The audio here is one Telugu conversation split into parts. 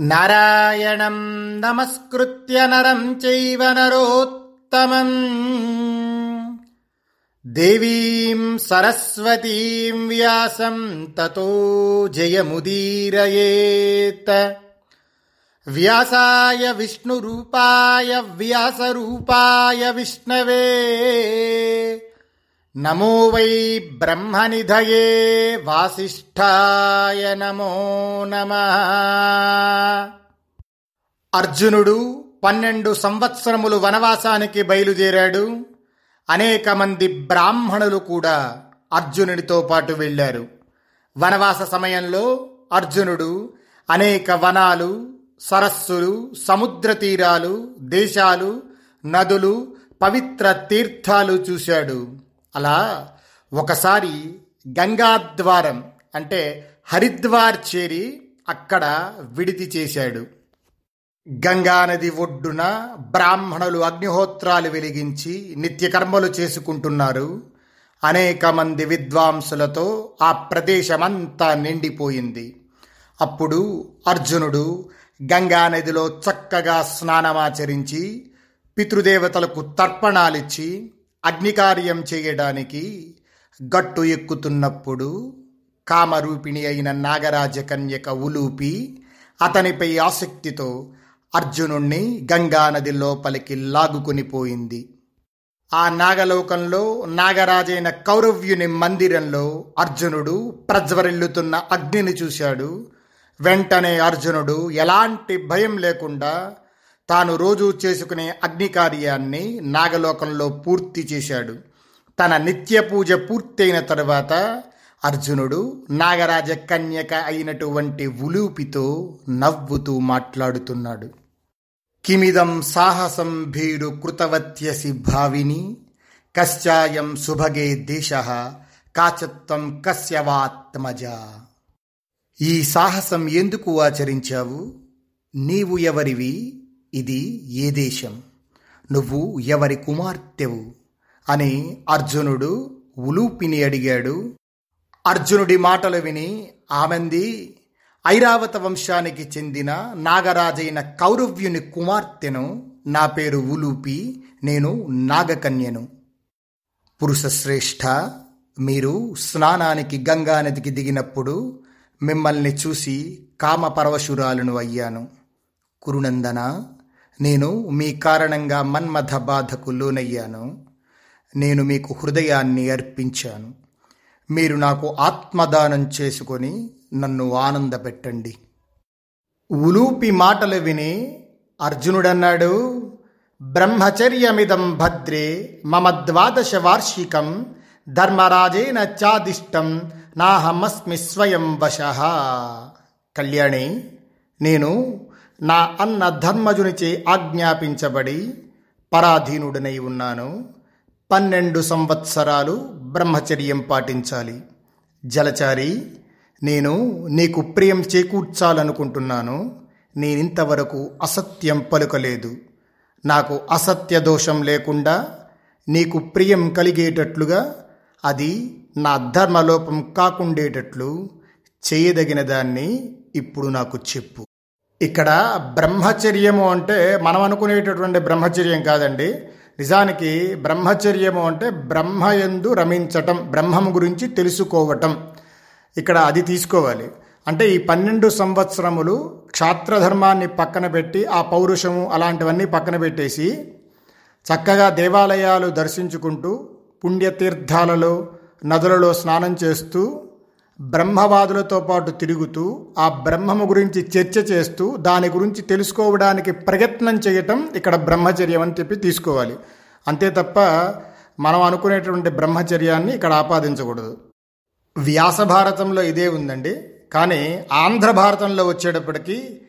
नारायणम् नमस्कृत्य नरम् चैव नरोत्तमम्। देवीम् सरस्वतीम् व्यासम् ततो जयमुदीरयेत्। व्यासाय विष्णुरूपाय व्यासरूपाय विष्णवे। నమో వై బ్రహ్మనిధయే వాసిష్ఠాయ నమో నమ. అర్జునుడు పన్నెండు సంవత్సరములు వనవాసానికి బయలుదేరాడు. అనేక మంది బ్రాహ్మణులు కూడా అర్జునుడితో పాటు వెళ్ళారు. వనవాస సమయంలో అర్జునుడు అనేక వనాలు సరస్సులు సముద్ర తీరాలు దేశాలు నదులు పవిత్ర తీర్థాలు చూశాడు. అలా ఒకసారి గంగాద్వారం అంటే హరిద్వార్ చేరి అక్కడ విడిది చేశాడు. గంగానది ఒడ్డున బ్రాహ్మణులు అగ్నిహోత్రాలు వెలిగించి నిత్యకర్మలు చేసుకుంటున్నారు. అనేక మంది విద్వాంసులతో ఆ ప్రదేశమంతా నిండిపోయింది. అప్పుడు అర్జునుడు గంగానదిలో చక్కగా స్నానమాచరించి పితృదేవతలకు తర్పణాలిచ్చి అగ్నికార్యం చేయడానికి గట్టు ఎక్కుతున్నప్పుడు కామరూపిణి అయిన నాగరాజ కన్యక ఉలూపి అతనిపై ఆసక్తితో అర్జునుణ్ణి గంగానది లోపలికి లాగుకుని పోయింది. ఆ నాగలోకంలో నాగరాజైన కౌరవ్యుని మందిరంలో అర్జునుడు ప్రజ్వరిల్లుతున్న అగ్నిని చూశాడు. వెంటనే అర్జునుడు ఎలాంటి భయం లేకుండా తాను రోజు చేసుకునే అగ్నికార్యాన్ని నాగలోకంలో పూర్తి చేశాడు. తన నిత్య పూజ పూర్తయిన తరువాత అర్జునుడు నాగరాజ కన్యక అయినటువంటి ఉలూపితో నవ్వుతూ మాట్లాడుతున్నాడు. కిమిదం సాహసం భీడు కృతవత్యసి భావిని కశ్చాయం సుభగే దేశ కాచత్వం కశ్యవాత్మజ. ఈ సాహసం ఎందుకు ఆచరించావు? నీవు ఎవరివి? ఇది ఏ దేశం? నువ్వు ఎవరి కుమార్తెవు? అని అర్జునుడు ఉలూపిని అడిగాడు. అర్జునుడి మాటలు విని ఆమెంది ఐరావత వంశానికి చెందిన నాగరాజైన కౌరవ్యుని కుమార్తెను నా పేరు ఉలూపి నేను నాగకన్యను. పురుషశ్రేష్ఠ మీరు స్నానానికి గంగానదికి దిగినప్పుడు మిమ్మల్ని చూసి కామపరవశురాలను అయ్యాను. కురునందన? నేను మీ కారణంగా మన్మథ బాధకు లోనయ్యాను. నేను మీకు హృదయాన్ని అర్పించాను. మీరు నాకు ఆత్మదానం చేసుకొని నన్ను ఆనందపెట్టండి. ఉలూపి మాటలు విని అర్జునుడన్నాడు బ్రహ్మచర్యమిదం భద్రే మమ ద్వాదశ వార్షికం ధర్మరాజేన చాదిష్టం నాహమస్మి స్వయం వశ. కళ్యాణి నేను నా అన్న ధర్మజునిచే ఆజ్ఞాపించబడి పరాధీనుడనై ఉన్నాను. పన్నెండు సంవత్సరాలు బ్రహ్మచర్యం పాటించాలి. జలచారి నేను నీకు ప్రియం చేకూర్చాలనుకుంటున్నాను. నేనింతవరకు అసత్యం పలుకలేదు. నాకు అసత్య దోషం లేకుండా నీకు ప్రియం కలిగేటట్లుగా అది నా ధర్మలోపం కాకుండేటట్లు చేయదగిన దాన్ని ఇప్పుడు నాకు చెప్పు. ఇక్కడ బ్రహ్మచర్యము అంటే మనం అనుకునేటటువంటి బ్రహ్మచర్యం కాదండి. నిజానికి బ్రహ్మచర్యము అంటే బ్రహ్మయందు రమించటం బ్రహ్మము గురించి తెలుసుకోవటం. ఇక్కడ అది తీసుకోవాలి. అంటే ఈ పన్నెండు సంవత్సరములు క్షాత్రధర్మాన్ని పక్కన పెట్టి ఆ పౌరుషము అలాంటివన్నీ పక్కన పెట్టేసి చక్కగా దేవాలయాలు దర్శించుకుంటూ పుణ్యతీర్థాలలో నదులలో స్నానం చేస్తూ బ్రహ్మవాదులతో పాటు తిరుగుతూ ఆ బ్రహ్మము గురించి చర్చ చేస్తూ దాని గురించి తెలుసుకోవడానికి ప్రయత్నం చేయటం ఇక్కడ బ్రహ్మచర్యం అని చెప్పి తీసుకోవాలి. అంతే తప్ప మనం అనుకునేటువంటి బ్రహ్మచర్యాన్ని ఇక్కడ ఆపాదించకూడదు. వ్యాస భారతంలో ఇదే ఉందండి. కానీ ఆంధ్ర భారతంలో వచ్చేటప్పటికీ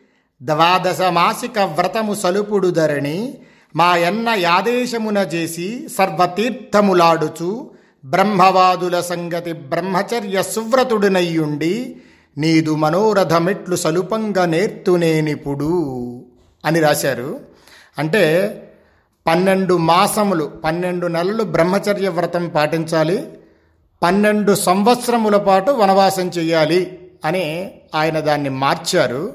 ద్వాదశ మాసిక వ్రతము సలుపుడు ధరణి మా ఎన్న యాదేశమున చేసి సర్వతీర్థములాడుచు బ్రహ్మవాదుల సంగతి బ్రహ్మచర్య సువ్రతుడినయ్యుండి నీదు మనోరథమెట్లు సలుపంగా నేర్తునేనిపుడు అని రాశారు. అంటే పన్నెండు మాసములు పన్నెండు నెలలు బ్రహ్మచర్య వ్రతం పాటించాలి పన్నెండు సంవత్సరముల పాటు వనవాసం చేయాలి అని ఆయన దాన్ని మార్చారు.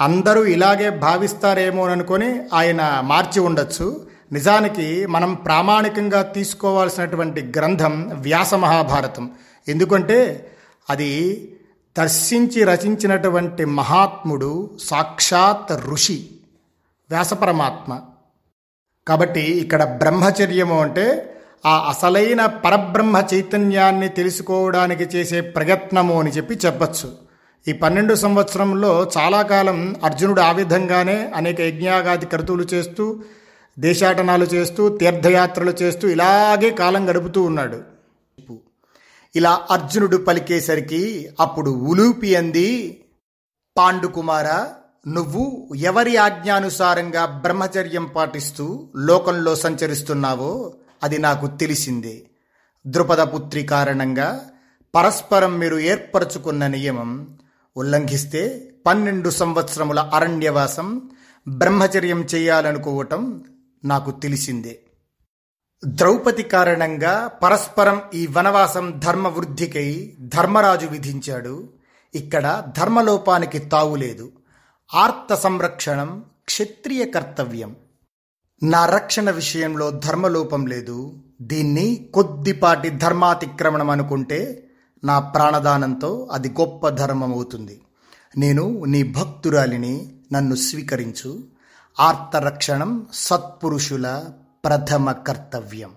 అందరూ ఇలాగే భావిస్తారేమోననుకొని ఆయన మార్చి ఉండొచ్చు. నిజానికి మనం ప్రామాణికంగా తీసుకోవాల్సినటువంటి గ్రంథం వ్యాస మహాభారతం. ఎందుకంటే అది దర్శించి రచించినటువంటి మహాత్ముడు సాక్షాత్ ఋషి వ్యాసపరమాత్మ కాబట్టి ఇక్కడ బ్రహ్మచర్యము అంటే ఆ అసలైన పరబ్రహ్మ చైతన్యాన్ని తెలుసుకోవడానికి చేసే ప్రయత్నము అని చెప్పి చెప్పచ్చు. ఈ పన్నెండు సంవత్సరంలో చాలా కాలం అర్జునుడు ఆ విధంగానే అనేక యజ్ఞాగాది కర్తులు చేస్తూ దేశాటనాలు చేస్తూ తీర్థయాత్రలు చేస్తూ ఇలాగే కాలం గడుపుతూ ఉన్నాడు. ఇలా అర్జునుడు పలికేసరికి అప్పుడు ఉలూపి అంది పాండుకుమార నువ్వు ఎవరి ఆజ్ఞానుసారంగా బ్రహ్మచర్యం పాటిస్తూ లోకంలో సంచరిస్తున్నావో అది నాకు తెలిసిందే. ద్రుపద పుత్రి కారణంగా పరస్పరం మీరు ఏర్పరచుకున్న నియమం ఉల్లంఘిస్తే పన్నెండు సంవత్సరముల అరణ్యవాసం బ్రహ్మచర్యం చేయాలనుకోవటం నాకు తెలిసిందే. ద్రౌపది కారణంగా పరస్పరం ఈ వనవాసం ధర్మవృద్ధికై ధర్మరాజు విధించాడు. ఇక్కడ ధర్మలోపానికి తావులేదు ఆర్త సంరక్షణం క్షత్రియ కర్తవ్యం. నా రక్షణ విషయంలో ధర్మలోపం లేదు. దీన్ని కొద్దిపాటి ధర్మాతిక్రమణం అనుకుంటే నా ప్రాణదానంతో అది గొప్ప ధర్మం అవుతుంది నేను నీ భక్తురాలిని నన్ను స్వీకరించు. ఆర్తరక్షణం సత్పురుషుల ప్రథమ కర్తవ్యం.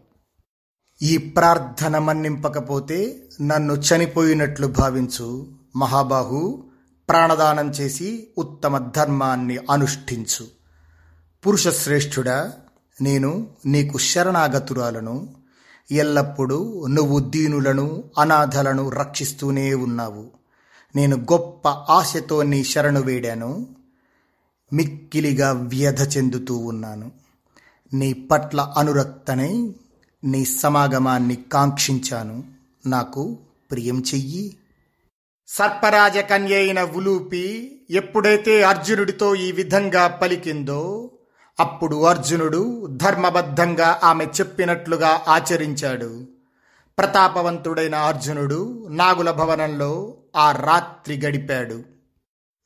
ఈ ప్రార్థన మన్నింపకపోతే నన్ను చనిపోయినట్లు భావించు మహాబాహు ప్రాణదానం చేసి ఉత్తమ ధర్మాన్ని అనుష్ఠించు. పురుషశ్రేష్ఠుడా నేను నీకు శరణాగతురాలను. ఎల్లప్పుడూ నువ్వు దీనులను అనాథలను రక్షిస్తూనే ఉన్నావు. నేను గొప్ప ఆశతో నీ శరణు వేడాను. మిక్కిలిగా వ్యధ చెందుతూ ఉన్నాను. నీ పట్ల అనురక్తనై నీ సమాగమాన్ని కాంక్షించాను. నాకు ప్రియం చెయ్యి. సర్పరాజ కన్య అయిన ఉలూపి ఎప్పుడైతే అర్జునుడితో ఈ విధంగా పలికిందో అప్పుడు అర్జునుడు ధర్మబద్ధంగా ఆమె చెప్పినట్లుగా ఆచరించాడు. ప్రతాపవంతుడైన అర్జునుడు నాగుల భవనంలో ఆ రాత్రి గడిపాడు.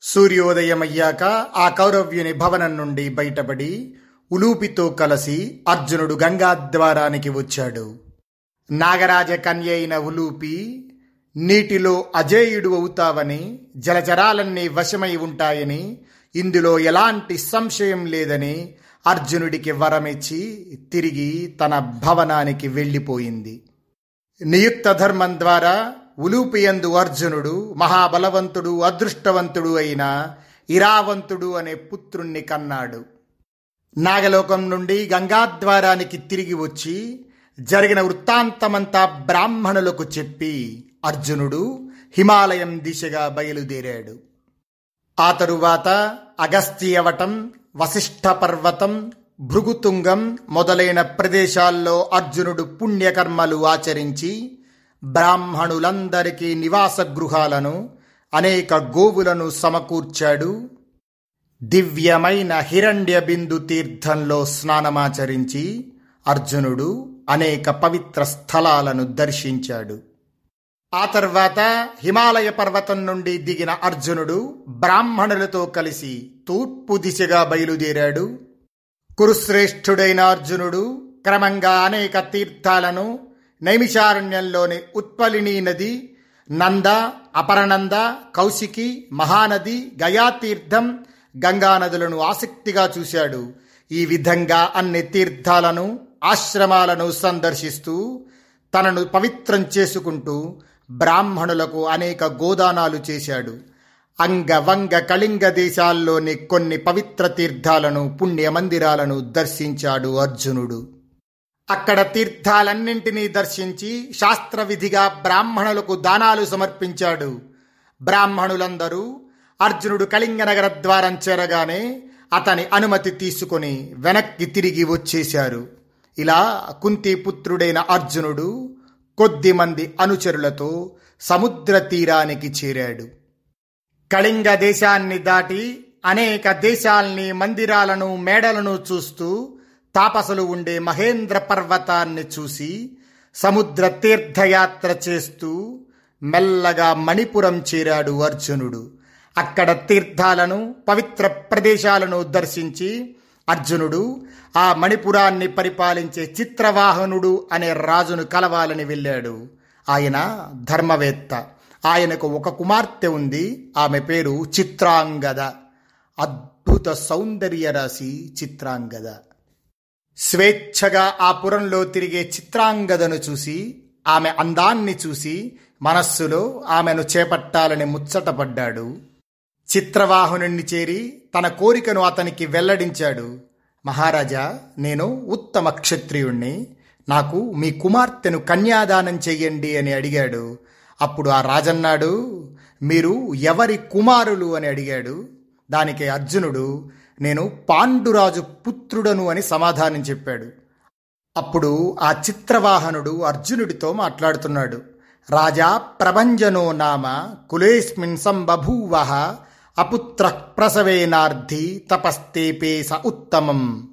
సూర్యోదయమయ్యాక ఆ కౌరవ్యుని భవనం నుండి బయటపడి ఉలూపితో కలిసి అర్జునుడు గంగాద్వారానికి వచ్చాడు. నాగరాజ కన్య అయిన ఉలూపి నీటిలో అజేయుడు అవుతావని జలచరాలన్నీ వశమై ఉంటాయని ఇందులో ఎలాంటి సంశయం లేదని అర్జునుడికి వరమిచ్చి తిరిగి తన భవనానికి వెళ్ళిపోయింది. నియుక్త ధర్మం ద్వారా ఉలూపియందు అర్జునుడు మహాబలవంతుడు అదృష్టవంతుడు అయిన ఇరావంతుడు అనే పుత్రుణ్ణి కన్నాడు. నాగలోకం నుండి గంగాద్వారానికి తిరిగి వచ్చి జరిగిన వృత్తాంతమంతా బ్రాహ్మణులకు చెప్పి అర్జునుడు హిమాలయం దిశగా బయలుదేరాడు. ఆ తరువాత అగస్త్యవటం వశిష్ఠ పర్వతం భృగుతుంగం మొదలైన ప్రదేశాల్లో అర్జునుడు పుణ్యకర్మలు ఆచరించి బ్రాహ్మణులందరికీ నివాస గృహాలను అనేక గోవులను సమకూర్చాడు. దివ్యమైన హిరణ్య బిందు తీర్థంలో స్నానమాచరించి అర్జునుడు అనేక పవిత్ర స్థలాలను దర్శించాడు. ఆ తర్వాత హిమాలయ పర్వతం నుండి దిగిన అర్జునుడు బ్రాహ్మణులతో కలిసి తూర్పు దిశగా బయలుదేరాడు. కురుశ్రేష్ఠుడైన అర్జునుడు క్రమంగా అనేక తీర్థాలను నైమిషారణ్యంలోని ఉత్పలిని నది నంద అపరనంద కౌశికి మహానది గయాతీర్థం గంగానదులను ఆసక్తిగా చూశాడు. ఈ విధంగా అన్ని తీర్థాలను ఆశ్రమాలను సందర్శిస్తూ తనను పవిత్రం చేసుకుంటూ బ్రాహ్మణులకు అనేక గోదానాలు చేశాడు. అంగవంగ కళింగ దేశాల్లోని కొన్ని పవిత్ర తీర్థాలను పుణ్య మందిరాలను దర్శించాడు అర్జునుడు. అక్కడ తీర్థాలన్నింటినీ దర్శించి శాస్త్రవిధిగా బ్రాహ్మణులకు దానాలు సమర్పించాడు. బ్రాహ్మణులందరూ అర్జునుడు కళింగనగర ద్వారం చేరగానే అతని అనుమతి తీసుకొని వెనక్కి తిరిగి వచ్చేశారు. ఇలా కుంతిపుత్రుడైన అర్జునుడు కొద్దిమంది అనుచరులతో సముద్ర తీరానికి చేరాడు. కళింగ దేశాన్ని దాటి అనేక దేశాల్ని మందిరాలను మేడలను చూస్తూ తాపసులు ఉండే మహేంద్ర పర్వతాన్ని చూసి సముద్ర తీర్థయాత్ర చేస్తూ మెల్లగా మణిపురం చేరాడు అర్జునుడు. అక్కడ తీర్థాలను పవిత్ర ప్రదేశాలను దర్శించి అర్జునుడు ఆ మణిపురాన్ని పరిపాలించే చిత్రవాహనుడు అనే రాజును కలవాలని వెళ్ళాడు. ఆయన ధర్మవేత్త. ఆయనకు ఒక కుమార్తె ఉంది. ఆమె పేరు చిత్రాంగద. అద్భుత సౌందర్య రాశి చిత్రాంగద. స్వేచ్ఛగా ఆ పురంలో తిరిగే చిత్రాంగదను చూసి ఆమె అందాన్ని చూసి మనస్సులో ఆమెను చేపట్టాలని ముచ్చటపడ్డాడు. చిత్రవాహనుణ్ణి చేరి తన కోరికను అతనికి వెల్లడించాడు. మహారాజా నేను ఉత్తమ క్షత్రియుణ్ణి. నాకు మీ కుమార్తెను కన్యాదానం చెయ్యండి అని అడిగాడు. అప్పుడు ఆ రాజన్నాడు మీరు ఎవరి కుమారులు అని అడిగాడు. దానికి అర్జునుడు నేను పాండురాజు పుత్రుడను అని సమాధానం చెప్పాడు. అప్పుడు ఆ చిత్రవాహనుడు అర్జునుడితో మాట్లాడుతున్నాడు. రాజా ప్రభంజనో నామ కులేస్మిన్ సంబభూవహ అపుత్ర ప్రసవేనార్థి తపస్తేపే స ఉత్తమం.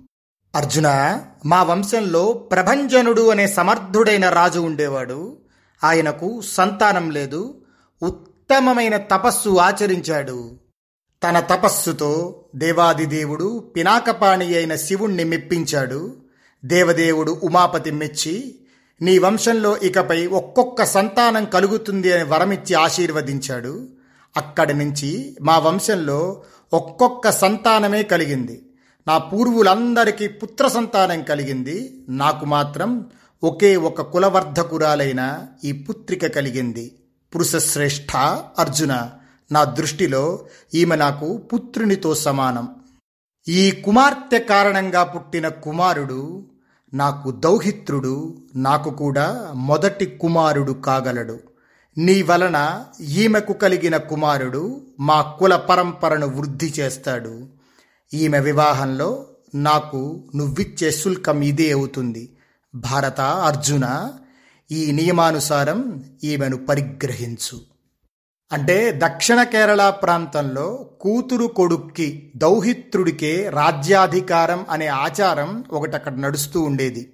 అర్జున మా వంశంలో ప్రభంజనుడు అనే సమర్థుడైన రాజు ఉండేవాడు. ఆయనకు సంతానం లేదు. ఉత్తమమైన తపస్సు ఆచరించాడు. తన తపస్సుతో దేవాదిదేవుడు పినాకపాణి అయిన శివుణ్ణి మెప్పించాడు. దేవదేవుడు ఉమాపతి మెచ్చి నీ వంశంలో ఇకపై ఒక్కొక్క సంతానం కలుగుతుంది అని వరమిచ్చి ఆశీర్వదించాడు. అక్కడి నుంచి మా వంశంలో ఒక్కొక్క సంతానమే కలిగింది. నా పూర్వులందరికీ పుత్ర సంతానం కలిగింది. నాకు మాత్రం ఒకే ఒక కులవర్ధకురాలైన ఈ పుత్రిక కలిగింది. పురుషశ్రేష్ఠ అర్జున. నా దృష్టిలో ఈమె నాకు పుత్రునితో సమానం. ఈ కుమార్తె కారణంగా పుట్టిన కుమారుడు నాకు దౌహిత్రుడు నాకు కూడా మొదటి కుమారుడు కాగలడు. నీ వలన ఈమెకు కలిగిన కుమారుడు మా కుల పరంపరను వృద్ధి చేస్తాడు. ఈమె వివాహంలో నాకు నువ్విచ్చే శుల్కం ఇదే అవుతుంది. భారత అర్జున ఈ నియమానుసారం ఈమెను పరిగ్రహించు. అంటే దక్షిణ కేరళ ప్రాంతంలో కూతురు కొడుక్కి దౌహిత్రుడికే రాజ్యాధికారం అనే ఆచారం ఒకటి అక్కడ నడుస్తూ ఉండేది.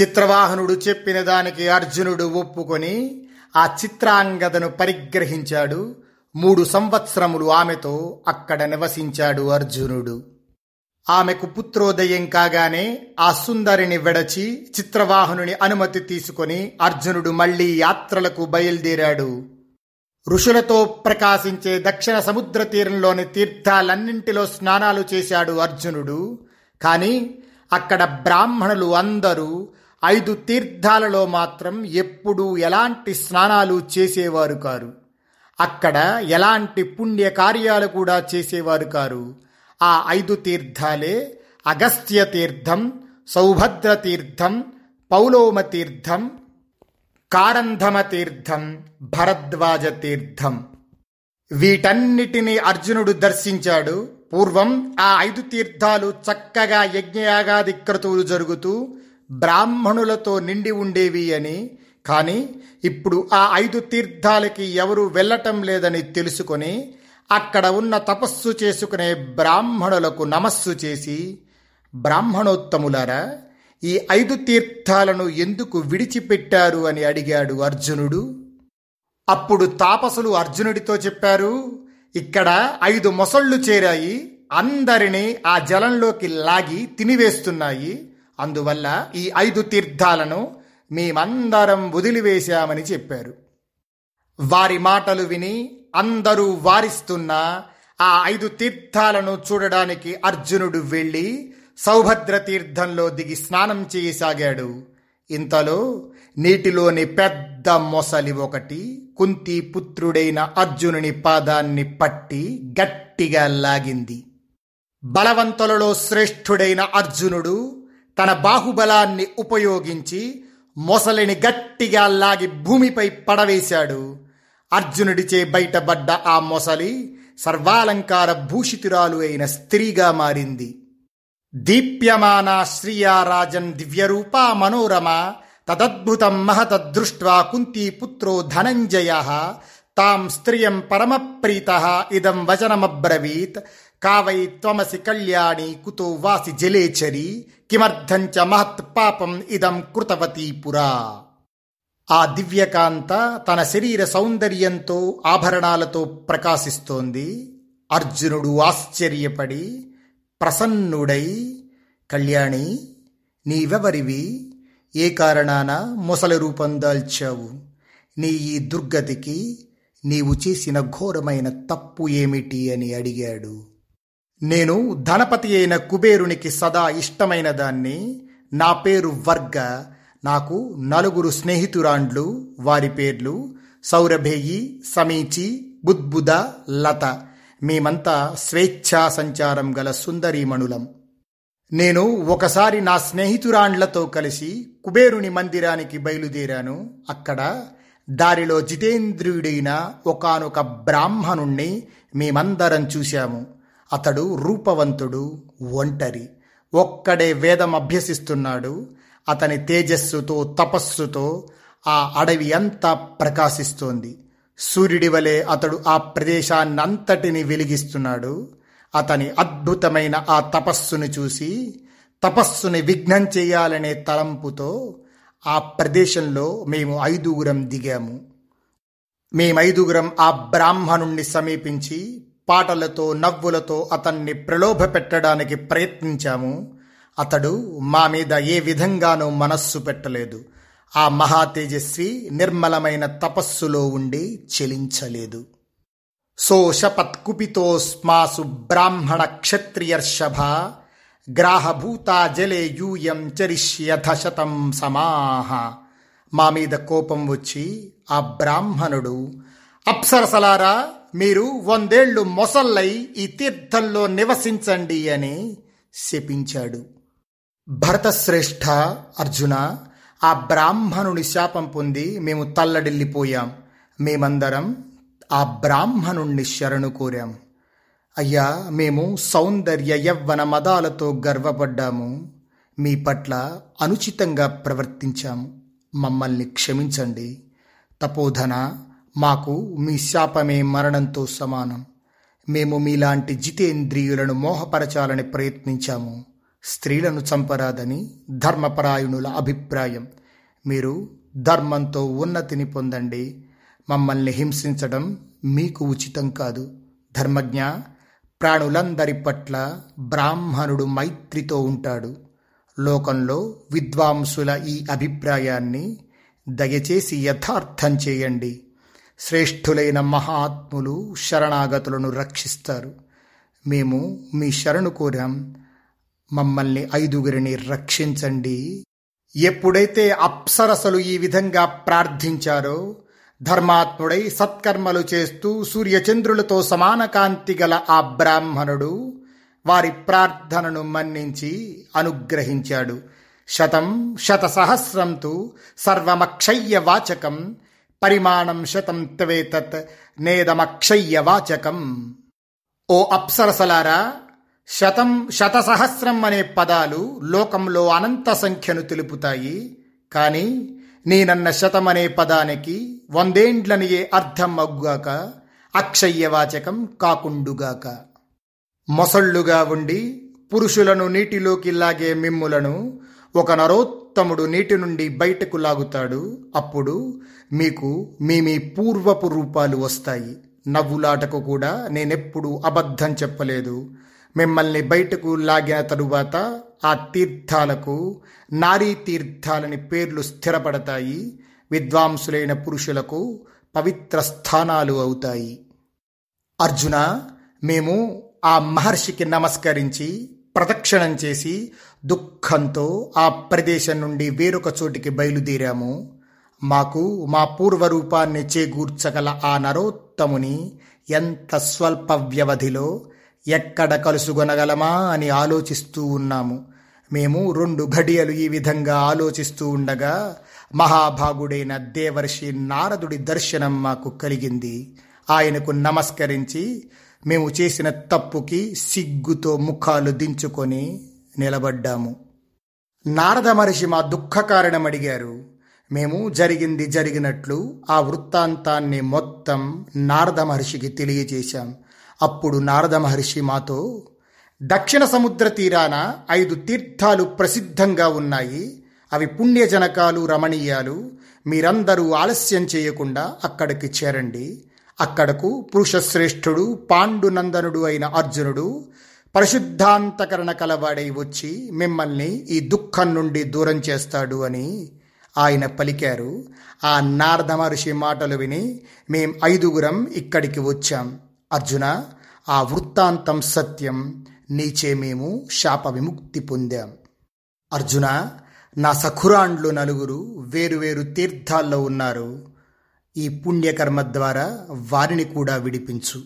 చిత్రవాహనుడు చెప్పిన దానికి అర్జునుడు ఒప్పుకొని ఆ చిత్రాంగదను పరిగ్రహించాడు. మూడు సంవత్సరములు ఆమెతో అక్కడ నివసించాడు అర్జునుడు. ఆమెకు పుత్రోదయం కాగానే ఆ సుందరిని విడచి చిత్రవాహనుని అనుమతి తీసుకొని అర్జునుడు మళ్ళీ యాత్రలకు బయలుదేరాడు. ఋషులతో ప్రకాశించే దక్షిణ సముద్ర తీరంలోని తీర్థాలన్నింటిలో స్నానాలు చేశాడు అర్జునుడు. కాని అక్కడ బ్రాహ్మణులు అందరూ ఐదు తీర్థాలలో మాత్రం ఎప్పుడూ ఎలాంటి స్నానాలు చేసేవారు కారు. అక్కడ ఎలాంటి పుణ్య కార్యాలు కూడా చేసేవారు కారు. ఆ ఐదు తీర్థాలే అగస్త్య తీర్థం సౌభద్ర తీర్థం పౌలోమ తీర్థం కారంధమ తీర్థం భరద్వాజ తీర్థం వీటన్నిటిని అర్జునుడు దర్శించాడు. పూర్వం ఆ ఐదు తీర్థాలు చక్కగా యజ్ఞయాగాది క్రతువులు జరుగుతూ బ్రాహ్మణులతో నిండి ఉండేవి అని. కానీ ఇప్పుడు ఆ ఐదు తీర్థాలకి ఎవరు వెళ్ళటం లేదని తెలుసుకొని అక్కడ ఉన్న తపస్సు చేసుకునే బ్రాహ్మణులకు నమస్సు చేసి బ్రాహ్మణోత్తములారా ఈ ఐదు తీర్థాలను ఎందుకు విడిచిపెట్టారు అని అడిగాడు అర్జునుడు. అప్పుడు తాపసులు అర్జునుడితో చెప్పారు ఇక్కడ ఐదు మొసళ్ళు చేరాయి అందరినీ ఆ జలంలోకి లాగి తినివేస్తున్నాయి. అందువల్ల ఈ ఐదు తీర్థాలను మేమందరం వదిలివేశామని చెప్పారు. వారి మాటలు విని అందరూ వారిస్తున్న ఆ ఐదు తీర్థాలను చూడడానికి అర్జునుడు వెళ్ళి సౌభద్ర తీర్థంలో దిగి స్నానం చేయసాగాడు ఇంతలో నీటిలోని పెద్ద మొసలి ఒకటి కుంతి పుత్రుడైన అర్జునుని పాదాన్ని పట్టి గట్టిగా లాగింది. బలవంతులలో శ్రేష్ఠుడైన అర్జునుడు తన బాహుబలాన్ని ఉపయోగించి మొసలిని గట్టిగా లాగి భూమిపై పడవేశాడు. అర్జునుడిచే బయటపడ్డ ఆ మొసలి సర్వాలంకార భూషితురాలు అయిన స్త్రీగా మారింది. దీప్యమానా శ్రియా రాజన్ దివ్యరూపా మనోరమ తదద్భుతం మహతద్దృష్ట్వా కుంతీపుత్రో ధనంజయ తాం స్త్రియం పరమప్రీత ఇదం వచనమబ్రవీత్ కావై త్వమసి కళ్యాణి కుతో వాసి జలేచరి కిమర్థంచ మహత్ పాపం ఇదం కృతవతీ పురా. ఆ దివ్యకాంత తన శరీర సౌందర్యంతో ఆభరణాలతో ప్రకాశిస్తోంది. అర్జునుడు ఆశ్చర్యపడి ప్రసన్నుడై కళ్యాణి నీవెవరివి? ఏ కారణాన మొసలి రూపం దాల్చావు? నీ ఈ దుర్గతికి నీవు చేసిన ఘోరమైన తప్పు ఏమిటి అని అడిగాడు. నేను ధనపతి అయిన కుబేరునికి సదా ఇష్టమైన దాన్ని నా పేరు వర్గ నాకు నలుగురు స్నేహితురాండ్లు వారి పేర్లు సౌరభేయి సమీచి బుద్బుద లత. మేమంతా స్వేచ్ఛా సంచారం గల సుందరీమణులం. నేను ఒకసారి నా స్నేహితురాండ్లతో కలిసి కుబేరుని మందిరానికి బయలుదేరాను. అక్కడ దారిలో జితేంద్రుడైన ఒకనొక బ్రాహ్మణుణ్ణి మేమందరం చూశాము. అతడు రూపవంతుడు ఒంటరి ఒక్కడే వేదం అభ్యసిస్తున్నాడు. అతని తేజస్సుతో తపస్సుతో ఆ అడవి అంతా ప్రకాశిస్తోంది. సూర్యుడి వలె అతడు ఆ ప్రదేశాన్నంతటిని వెలిగిస్తున్నాడు. అతని అద్భుతమైన ఆ తపస్సును చూసి తపస్సుని విఘ్నం చేయాలనే తలంపుతో ఆ ప్రదేశంలో మేము ఐదుగురం దిగాము. మేమైదుగురం ఆ బ్రాహ్మణుణ్ణి సమీపించి పాటలతో నవ్వులతో అతన్ని ప్రలోభ పెట్టడానికి ప్రయత్నించాము. అతడు మా మీద ఏ విధంగానూ మనస్సు పెట్టలేదు. ఆ మహా తేజస్వి నిర్మలమైన తపస్సులో ఉండి చెలించలేదు. సోషపత్కుపితోస్మాసు బ్రాహ్మణ క్షత్రియర్షభ గ్రాహభూతా జలే యూయం చరిష్యథ శతం సమాహ. మా మీద కోపం వచ్చి ఆ బ్రాహ్మణుడు అప్సరసలారా మీరు వందేళ్ళు మొసల్లై ఈ తీర్థంలో నివసించండి అని శపించాడు. భరతశ్రేష్ఠ అర్జున ఆ బ్రాహ్మణుని శాపం పొంది మేము తల్లడిల్లిపోయాం. మేమందరం ఆ బ్రాహ్మణుణ్ణి శరణు కోరాం. అయ్యా మేము సౌందర్య యవ్వన మదాలతో గర్వపడ్డాము. మీ పట్ల అనుచితంగా ప్రవర్తించాము. మమ్మల్ని క్షమించండి. తపోధన మాకు మీ శాపమే మరణంతో సమానం. మేము మీలాంటి జితేంద్రియులను మోహపరచాలని ప్రయత్నించాము. స్త్రీలను చంపరాదని ధర్మపరాయణుల అభిప్రాయం. మీరు ధర్మంతో ఉన్నతిని పొందండి. మమ్మల్ని హింసించడం మీకు ఉచితం కాదు. ధర్మజ్ఞ ప్రాణులందరి పట్ల బ్రాహ్మణుడు మైత్రితో ఉంటాడు. లోకంలో విద్వాంసుల ఈ అభిప్రాయాన్ని దయచేసి యథార్థం చేయండి. శ్రేష్ఠులైన మహాత్ములు శరణాగతులను రక్షిస్తారు. మేము మీ శరణు కోరాం. మమ్మల్ని ఐదుగురిని రక్షించండి. ఎప్పుడైతే అప్సరసలు ఈ విధంగా ప్రార్థించారో ధర్మాత్ముడై సత్కర్మలు చేస్తూ సూర్యచంద్రులతో సమాన కాంతి గల ఆ బ్రాహ్మణుడు వారి ప్రార్థనను మన్నించి అనుగ్రహించాడు. శతం శత తు సర్వమక్షయ్య వాచకం పరిమాణం శతం త్వేతత్ నేదమక్షయ్య వాచకం ఓ అప్సరసలారా శతం శతసహస్రం అనే పదాలు లోకంలో అనంత సంఖ్యను తెలుపుతాయి. కానీ నేనన్న శతం అనే పదానికి వందేండ్లనియే అర్థం అగ్గాక అక్షయ్యవాచకం కాకుండుగాక. మొసళ్ళుగా ఉండి పురుషులను నీటిలోకి లాగే మిమ్ములను ఒక నరోత్తముడు నీటి నుండి బయటకు లాగుతాడు. అప్పుడు మీకు మీ మీ పూర్వపు రూపాలు వస్తాయి. నవ్వులాటకు కూడా నేనెప్పుడు అబద్ధం చెప్పలేదు. మిమ్మల్ని బయటకు లాగిన తరువాత ఆ తీర్థాలకు నారీ తీర్థాలని పేర్లు స్థిరపడతాయి విద్వాంసులైన పురుషులకు పవిత్ర స్థానాలు అవుతాయి. అర్జున మేము ఆ మహర్షికి నమస్కరించి ప్రదక్షిణం చేసి దుఃఖంతో ఆ ప్రదేశం నుండి వేరొక చోటికి బయలుదేరాము. మాకు మా పూర్వరూపాన్ని చేకూర్చగల ఆ నరోత్తముని ఎంత స్వల్ప వ్యవధిలో ఎక్కడ కలుసుకొనగలమా అని ఆలోచిస్తూ ఉన్నాము. మేము రెండు ఘడియలు ఈ విధంగా ఆలోచిస్తూ ఉండగా మహాభాగుడైన దేవర్షి నారదుడి దర్శనం మాకు కలిగింది. ఆయనకు నమస్కరించి మేము చేసిన తప్పుకి సిగ్గుతో ముఖాలు దించుకొని నిలబడ్డాము. నారద మహర్షి మా దుఃఖ కారణం అడిగారు. మేము జరిగింది జరిగినట్లు ఆ వృత్తాంతాన్ని మొత్తం నారద మహర్షికి తెలియజేశాం. అప్పుడు నారద మహర్షి మాతో దక్షిణ సముద్ర తీరాన ఐదు తీర్థాలు ప్రసిద్ధంగా ఉన్నాయి. అవి పుణ్యజనకాలు రమణీయాలు. మీరందరూ ఆలస్యం చేయకుండా అక్కడికి చేరండి. అక్కడకు పురుషశ్రేష్ఠుడు పాండునందనుడు అయిన అర్జునుడు పరిశుద్ధాంతకరణ కలవాడై వచ్చి మిమ్మల్ని ఈ దుఃఖం నుండి దూరం చేస్తాడు అని ఆయన పలికారు. ఆ నారద మహర్షి మాటలు విని మేం ఐదుగురం ఇక్కడికి వచ్చాం. అర్జున ఆ వృత్తాంతం సత్యం నీచే మేము శాప విముక్తి పొందాం. అర్జున నా సఖురాండ్లు నలుగురు వేరువేరు తీర్థాల్లో ఉన్నారు. ఈ పుణ్యకర్మ ద్వారా వారిని కూడా విడిపించు.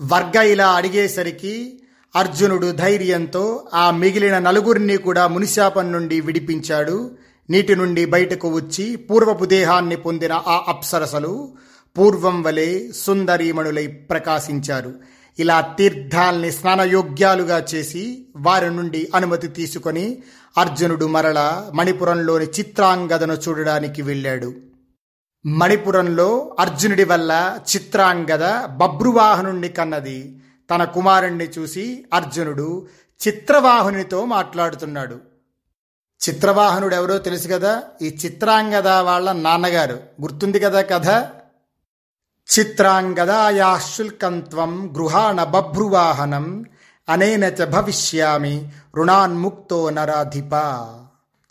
వర్గ ఇలా అడిగేసరికి అర్జునుడు ధైర్యంతో ఆ మిగిలిన నలుగురిని కూడా మునిశాపం నుండి విడిపించాడు. నీటి నుండి బయటకు వచ్చి పూర్వపు దేహాన్ని పొందిన ఆ అప్సరసలు పూర్వం వలె సుందరీమణులై ప్రకాశించారు. ఇలా తీర్థాల్ని స్నానయోగ్యాలుగా చేసి వారి నుండి అనుమతి తీసుకొని అర్జునుడు మరల మణిపురంలోని చిత్రాంగదను చూడడానికి వెళ్ళాడు. మణిపురంలో అర్జునుడి వల్ల చిత్రాంగద బబ్రువాహనుణ్ణి కన్నది. తన కుమారుణ్ణి చూసి అర్జునుడు చిత్రవాహునితో మాట్లాడుతున్నాడు. చిత్రవాహనుడు ఎవరో తెలుసు కదా? ఈ చిత్రాంగద వాళ్ళ నాన్నగారు. గుర్తుంది కదా కథ? చిత్రాంగదాయా శుల్కంత్వం గృహాణ బభ్రువాహనం అనేన చ భవిష్యామి రుణాన్ముక్తో నరాధిప.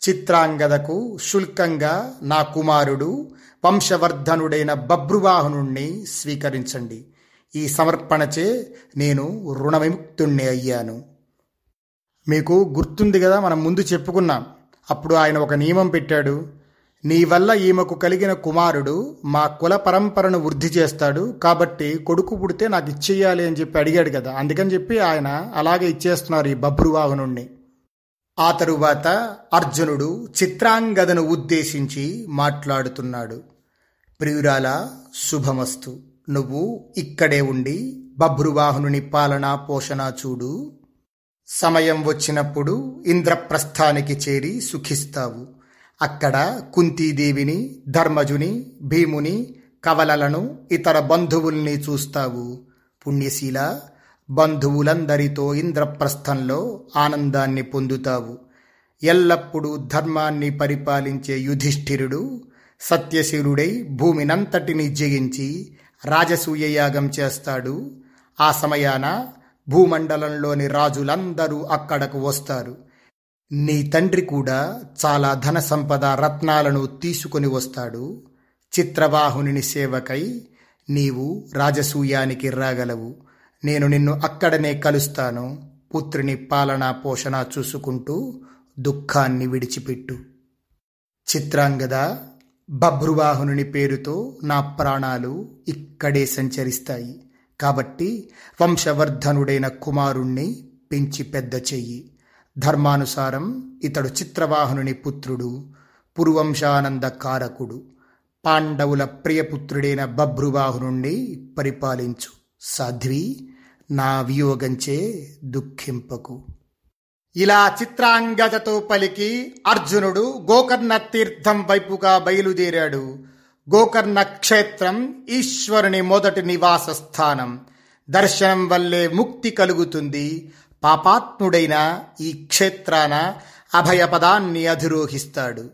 చిత్రాంగదకు శుల్కంగా నా కుమారుడు వంశవర్ధనుడైన బభ్రువాహనుణ్ణి స్వీకరించండి. ఈ సమర్పణచే నేను రుణవిముక్తుణ్ణి అయ్యాను. మీకు గుర్తుంది కదా మనం ముందు చెప్పుకున్నాం. అప్పుడు ఆయన ఒక నియమం పెట్టాడు. నీ వల్ల ఈమెకు కలిగిన కుమారుడు మా కుల పరంపరను వృద్ధి చేస్తాడు కాబట్టి కొడుకు పుడితే నాకు ఇచ్చేయాలి అని చెప్పి అడిగాడు కదా. అందుకని చెప్పి ఆయన అలాగే ఇచ్చేస్తున్నారు ఈ బబ్రువాహనుణ్ణి ఆ తరువాత అర్జునుడు చిత్రాంగదను ఉద్దేశించి మాట్లాడుతున్నాడు. ప్రియురాల శుభమస్తు. నువ్వు ఇక్కడే ఉండి బభ్రువాహనుని పాలన పోషణ చూడు. సమయం వచ్చినప్పుడు ఇంద్రప్రస్థానికి చేరి సుఖిస్తావు. అక్కడ కుంతీదేవిని ధర్మజుని భీముని కవలలను ఇతర బంధువుల్ని చూస్తావు. పుణ్యశీల బంధువులందరితో ఇంద్రప్రస్థంలో ఆనందాన్ని పొందుతావు. ఎల్లప్పుడూ ధర్మాన్ని పరిపాలించే యుధిష్ఠిరుడు సత్యశీలుడై భూమినంతటిని జయించి రాజసూయ యాగం చేస్తాడు. ఆ సమయాన భూమండలంలోని రాజులందరూ అక్కడకు వస్తారు. నీ తండ్రి కూడా చాలా ధన సంపద రత్నాలను తీసుకొని వస్తాడు. చిత్రవాహుని సేవకై నీవు రాజసూయానికి రాగలవు. నేను నిన్ను అక్కడనే కలుస్తాను. పుత్రుని పాలనా పోషణ చూసుకుంటూ దుఃఖాన్ని విడిచిపెట్టు. చిత్రాంగద బభ్రువాహనుని పేరుతో నా ప్రాణాలు ఇక్కడే సంచరిస్తాయి. కాబట్టి వంశవర్ధనుడైన కుమారుణ్ణి పెంచి పెద్ద చెయ్యి. ధర్మానుసారం ఇతడు చిత్రవాహనుని పుత్రుడు పురువంశానంద కారకుడు పాండవుల ప్రియపుత్రుడైన బభ్రువాహనుణ్ణి పరిపాలించు. సాధ్వి నా వియోగంచే దుఃఖింపకు. ఇలా చిత్రాంగదతో పలికి అర్జునుడు గోకర్ణ తీర్థం వైపుగా బయలుదేరాడు. గోకర్ణ క్షేత్రం ఈశ్వరుని మొదటి నివాస స్థానం దర్శనం వల్లే ముక్తి కలుగుతుంది. పాపాత్ముడైన ఈ క్షేత్రాన అభయపదాన్ని అధిరోహిస్తాడు.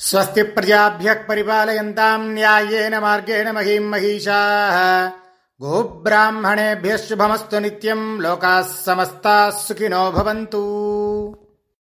స్వస్తి ప్రజాభ్య పరిపాలయంతాం న్యాయేన మార్గేణ మహీం మహిషా. గోబ్రాహ్మణేభ్య శుభమస్తు నిత్యం. లోకా సమస్తా సుఖినో భవంతు.